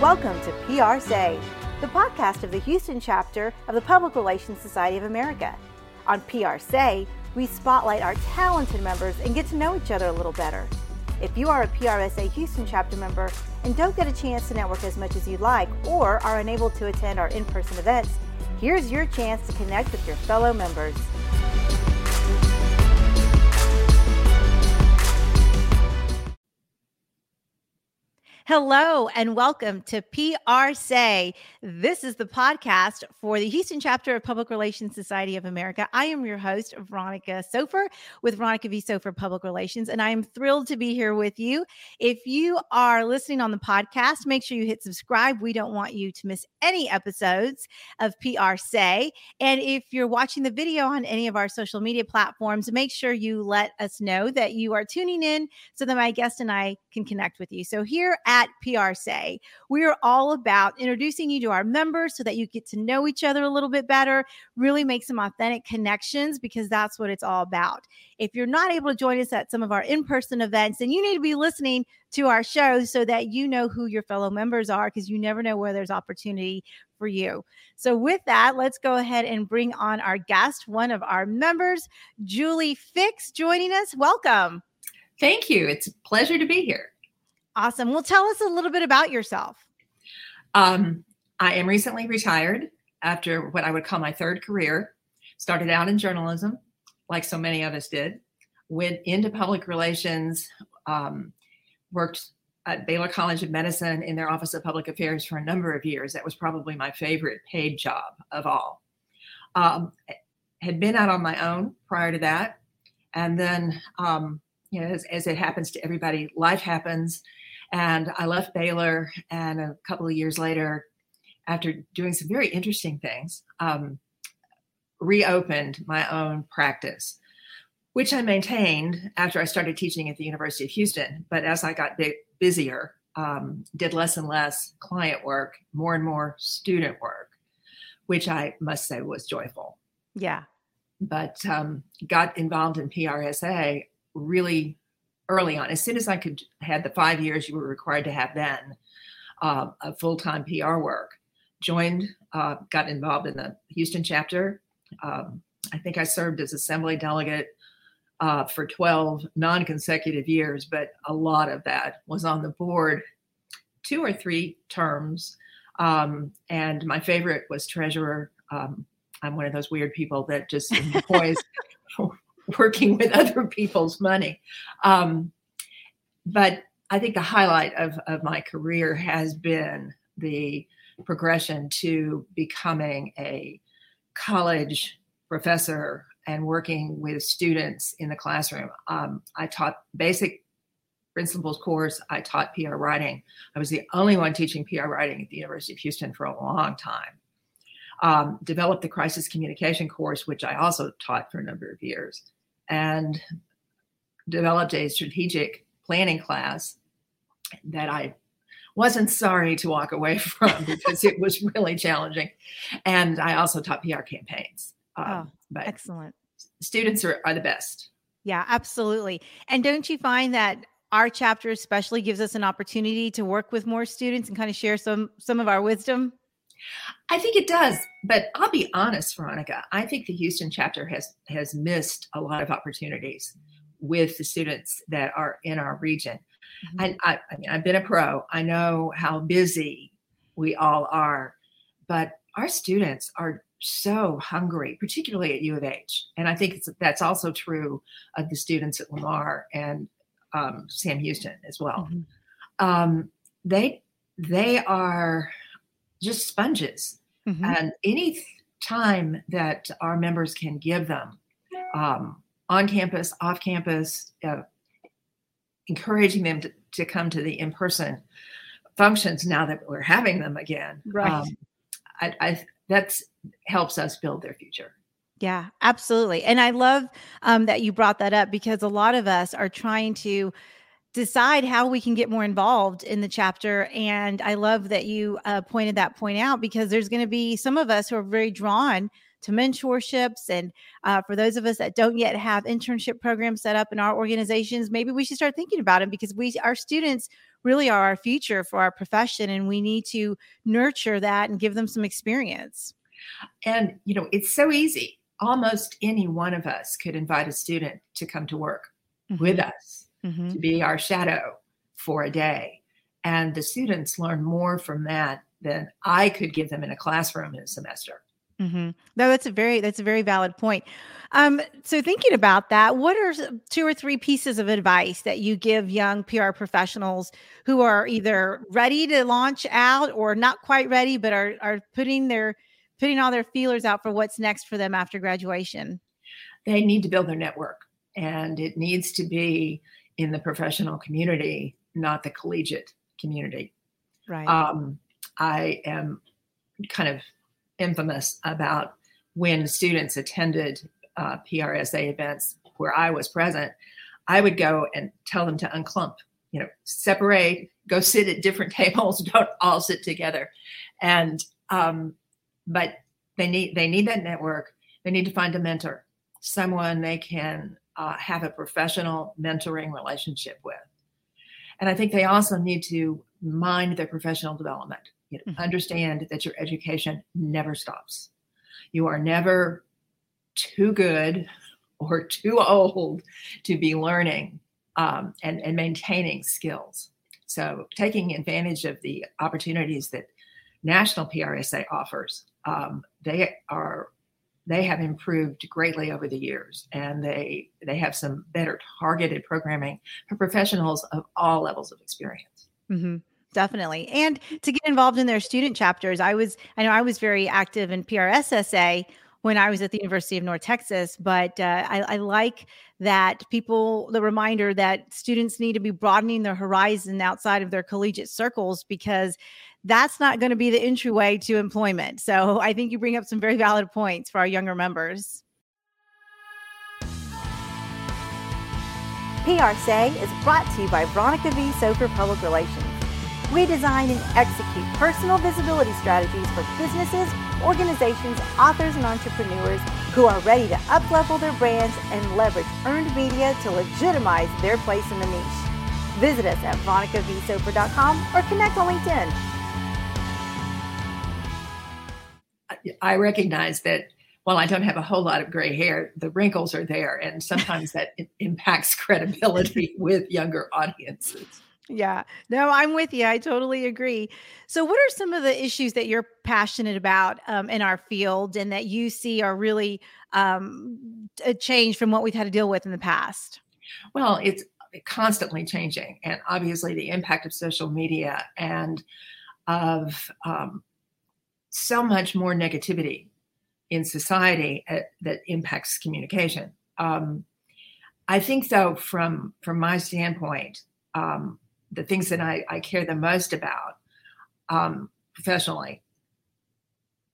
Welcome to PRSay, the podcast of the Houston chapter of the Public Relations Society of America. On PRSay, we spotlight our talented members and get to know each other a little better. If you are a PRSA Houston chapter member and don't get a chance to network as much as you'd like or are unable to attend our in person events, here's your chance to connect with your fellow members. Hello and welcome to PRSay. This is the podcast for the Houston chapter of Public Relations Society of America. I am your host, Veronica Sopher with Veronica V. Sopher Public Relations, and I am thrilled to be here with you. If you are listening on the podcast, make sure you hit subscribe. We don't want you to miss any episodes of PRSay. And if you're watching the video on any of our social media platforms, make sure you let us know that you are tuning in so that my guest and I can connect with you. So here at at PRSay. We are all about introducing you to our members so that you get to know each other a little bit better, really make some authentic connections because that's what it's all about. If you're not able to join us at some of our in person events, then you need to be listening to our show so that you know who your fellow members are because you never know where there's opportunity for you. So, with that, let's go ahead and bring on our guest, one of our members, Julie Fix, joining us. Welcome. Thank you. It's a pleasure to be here. Awesome. Well, tell us a little bit about yourself. Um, I am recently retired after what I would call my third career. Started out in journalism, like so many of us did. Went into public relations, um, worked at Baylor College of Medicine in their Office of Public Affairs for a number of years. That was probably my favorite paid job of all. Um, had been out on my own prior to that. And then, um, you know, as, as, it happens to everybody, life happens. And I left Baylor, and a couple of years later, after doing some very interesting things, um, reopened my own practice, which I maintained after I started teaching at the University of Houston. But as I got big, busier, um, did less and less client work, more and more student work, which I must say was joyful. Yeah. But um, got involved in PRSA really early on. As soon as I could had the five years you were required to have then uh, a full time PR work. Joined, uh, got involved in the Houston chapter. Um, I think I served as assembly delegate uh, for 12 non consecutive years, but a lot of that was on the board two or three terms. Um, and my favorite was treasurer. Um, I'm one of those weird people that just enjoys working with other people's money. Um, but I think the highlight of, of my career has been the progression to becoming a college professor and working with students in the classroom. Um, I taught basic principles course. I taught PR writing. I was the only one teaching PR writing at the University of Houston for a long time. Um, developed the crisis communication course, which I also taught for a number of years and developed a strategic planning class that I wasn't sorry to walk away from because it was really challenging. And I also taught PR campaigns. Um, oh, but excellent. Students are, are the best. Yeah, absolutely. And don't you find that our chapter especially gives us an opportunity to work with more students and kind of share some some of our wisdom? I think it does, but I'll be honest, Veronica. I think the Houston chapter has has missed a lot of opportunities with the students that are in our region. Mm-hmm. And I, I mean, I've been a pro. I know how busy we all are, but our students are so hungry, particularly at U of H. And I think that's also true of the students at Lamar and um, Sam Houston as well. Mm-hmm. Um, they they are just sponges. Mm-hmm. And any time that our members can give them um, on campus, off campus, uh, encouraging them to, to come to the in person functions now that we're having them again. Right. Um, I, I, that helps us build their future. Yeah, absolutely. And I love um, that you brought that up because a lot of us are trying to decide how we can get more involved in the chapter. And I love that you uh, pointed that point out because there's going to be some of us who are very drawn to mentorships. And uh, for those of us that don't yet have internship programs set up in our organizations, maybe we should start thinking about it because we, our students really are our future for our profession and we need to nurture that and give them some experience and you know it's so easy almost any one of us could invite a student to come to work mm-hmm. with us mm-hmm. to be our shadow for a day and the students learn more from that than i could give them in a classroom in a semester Mm-hmm. No, that's a very that's a very valid point. Um, so thinking about that, what are two or three pieces of advice that you give young PR professionals who are either ready to launch out or not quite ready, but are are putting their putting all their feelers out for what's next for them after graduation? They need to build their network, and it needs to be in the professional community, not the collegiate community. Right. Um, I am kind of infamous about when students attended uh, PRSA events where I was present, I would go and tell them to unclump, you know, separate, go sit at different tables, don't all sit together. And um, but they need they need that network. They need to find a mentor, someone they can uh, have a professional mentoring relationship with. And I think they also need to mind their professional development. You know, mm-hmm. Understand that your education never stops. You are never too good or too old to be learning um, and, and maintaining skills. So, taking advantage of the opportunities that National PRSA offers, um, they are they have improved greatly over the years, and they they have some better targeted programming for professionals of all levels of experience. Mm-hmm definitely and to get involved in their student chapters i was i know i was very active in prssa when i was at the university of north texas but uh, I, I, like that people the reminder that students need to be broadening their horizon outside of their collegiate circles because that's not going to be the entryway to employment so i think you bring up some very valid points for our younger members PRSay is brought to you by Veronica V. Sopher Public Relations. We design and execute personal visibility strategies for businesses, organizations, authors, and entrepreneurs who are ready to uplevel their brands and leverage earned media to legitimize their place in the niche. Visit us at veronicavsopher.com or connect on LinkedIn. I recognize that while I don't have a whole lot of gray hair, the wrinkles are there, and sometimes that impacts credibility with younger audiences. Yeah, no, I'm with you. I totally agree. So, what are some of the issues that you're passionate about um, in our field and that you see are really um, a change from what we've had to deal with in the past? Well, it's constantly changing, and obviously, the impact of social media and of um, so much more negativity in society uh, that impacts communication. Um, I think, though, from from my standpoint, um, the things that I, I care the most about um, professionally.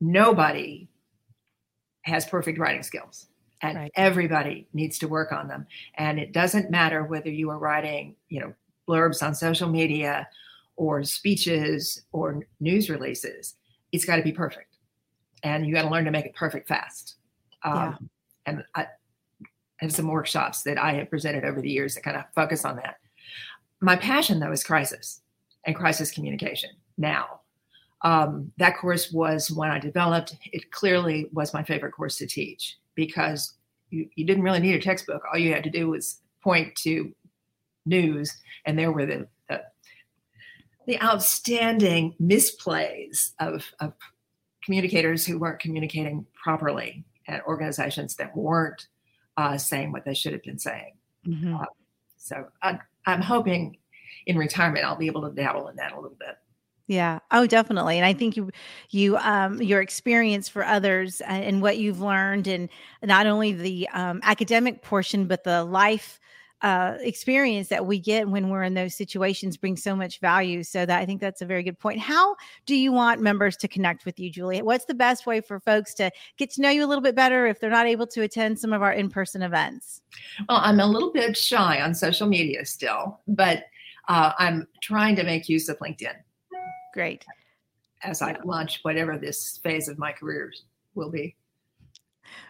Nobody has perfect writing skills and right. everybody needs to work on them. And it doesn't matter whether you are writing, you know, blurbs on social media or speeches or news releases. It's got to be perfect. And you got to learn to make it perfect fast. Um, yeah. And I have some workshops that I have presented over the years that kind of focus on that my passion though is crisis and crisis communication now um, that course was one i developed it clearly was my favorite course to teach because you, you didn't really need a textbook all you had to do was point to news and there were the, the, outstanding misplays of, of communicators who weren't communicating properly at organizations that weren't uh, saying what they should have been saying mm-hmm. uh, so I, I'm hoping in retirement I'll be able to dabble in that a little bit. Yeah. Oh, definitely. And I think you, you, um, your experience for others and what you've learned, and not only the um, academic portion, but the life uh, experience that we get when we're in those situations brings so much value. So that I think that's a very good point. How do you want members to connect with you, Juliet? What's the best way for folks to get to know you a little bit better if they're not able to attend some of our in-person events? Well, I'm a little bit shy on social media still, but uh, I'm trying to make use of LinkedIn. Great. As I launch whatever this phase of my career will be.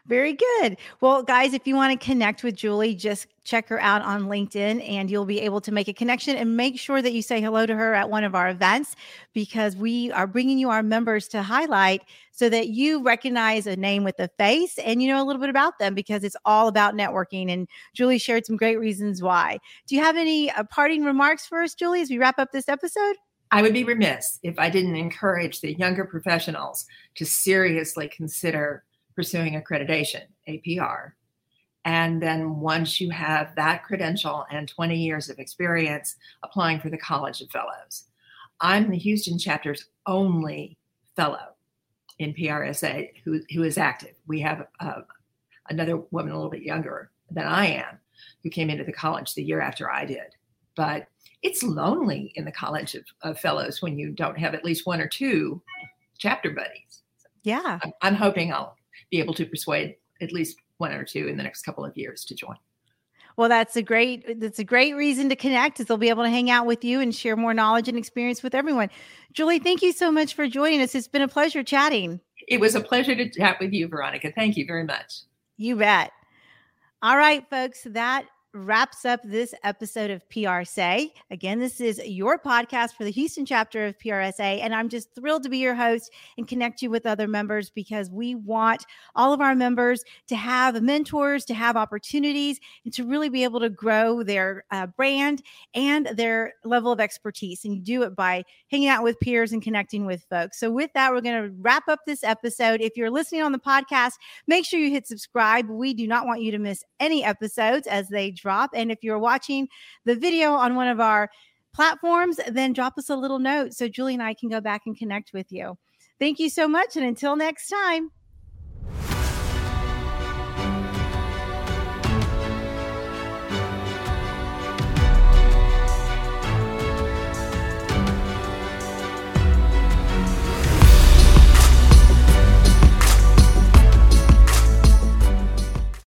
Very good. Well, guys, if you want to connect with Julie, just check her out on LinkedIn and you'll be able to make a connection and make sure that you say hello to her at one of our events because we are bringing you our members to highlight so that you recognize a name with a face and you know a little bit about them because it's all about networking. And Julie shared some great reasons why. Do you have any uh, parting remarks for us, Julie, as we wrap up this episode? I would be remiss if I didn't encourage the younger professionals to seriously consider pursuing accreditation, APR. And then once you have that credential and 20 years of experience, applying for the College of Fellows. I'm the Houston chapter's only fellow in PRSA who, who is active. We have uh, another woman a little bit younger than I am who came into the college the year after I did. But it's lonely in the College of, of Fellows when you don't have at least one or two chapter buddies. Yeah. I'm, I'm hoping I'll be able to persuade at least one or two in the next couple of years to join. Well, that's a great that's a great reason to connect is they'll be able to hang out with you and share more knowledge and experience with everyone. Julie, thank you so much for joining us. It's been a pleasure chatting. It was a pleasure to chat with you, Veronica. Thank you very much. You bet. All right, folks, that wraps up this episode of PRSay. Again, this is your podcast for the Houston chapter of PRSA, and I'm just thrilled to be your host and connect you with other members because we want all of our members to have mentors, to have opportunities, and to really be able to grow their uh, brand and their level of expertise. And you do it by hanging out with peers and connecting with folks. So, with that, we're going to wrap up this episode. If you're listening on the podcast, make sure you hit subscribe. We do not want you to miss any episodes as they drop. And if you're watching the video on one of our platforms, then drop us a little note so Julie and I can go back and connect with you. Thank you so much. And until next time.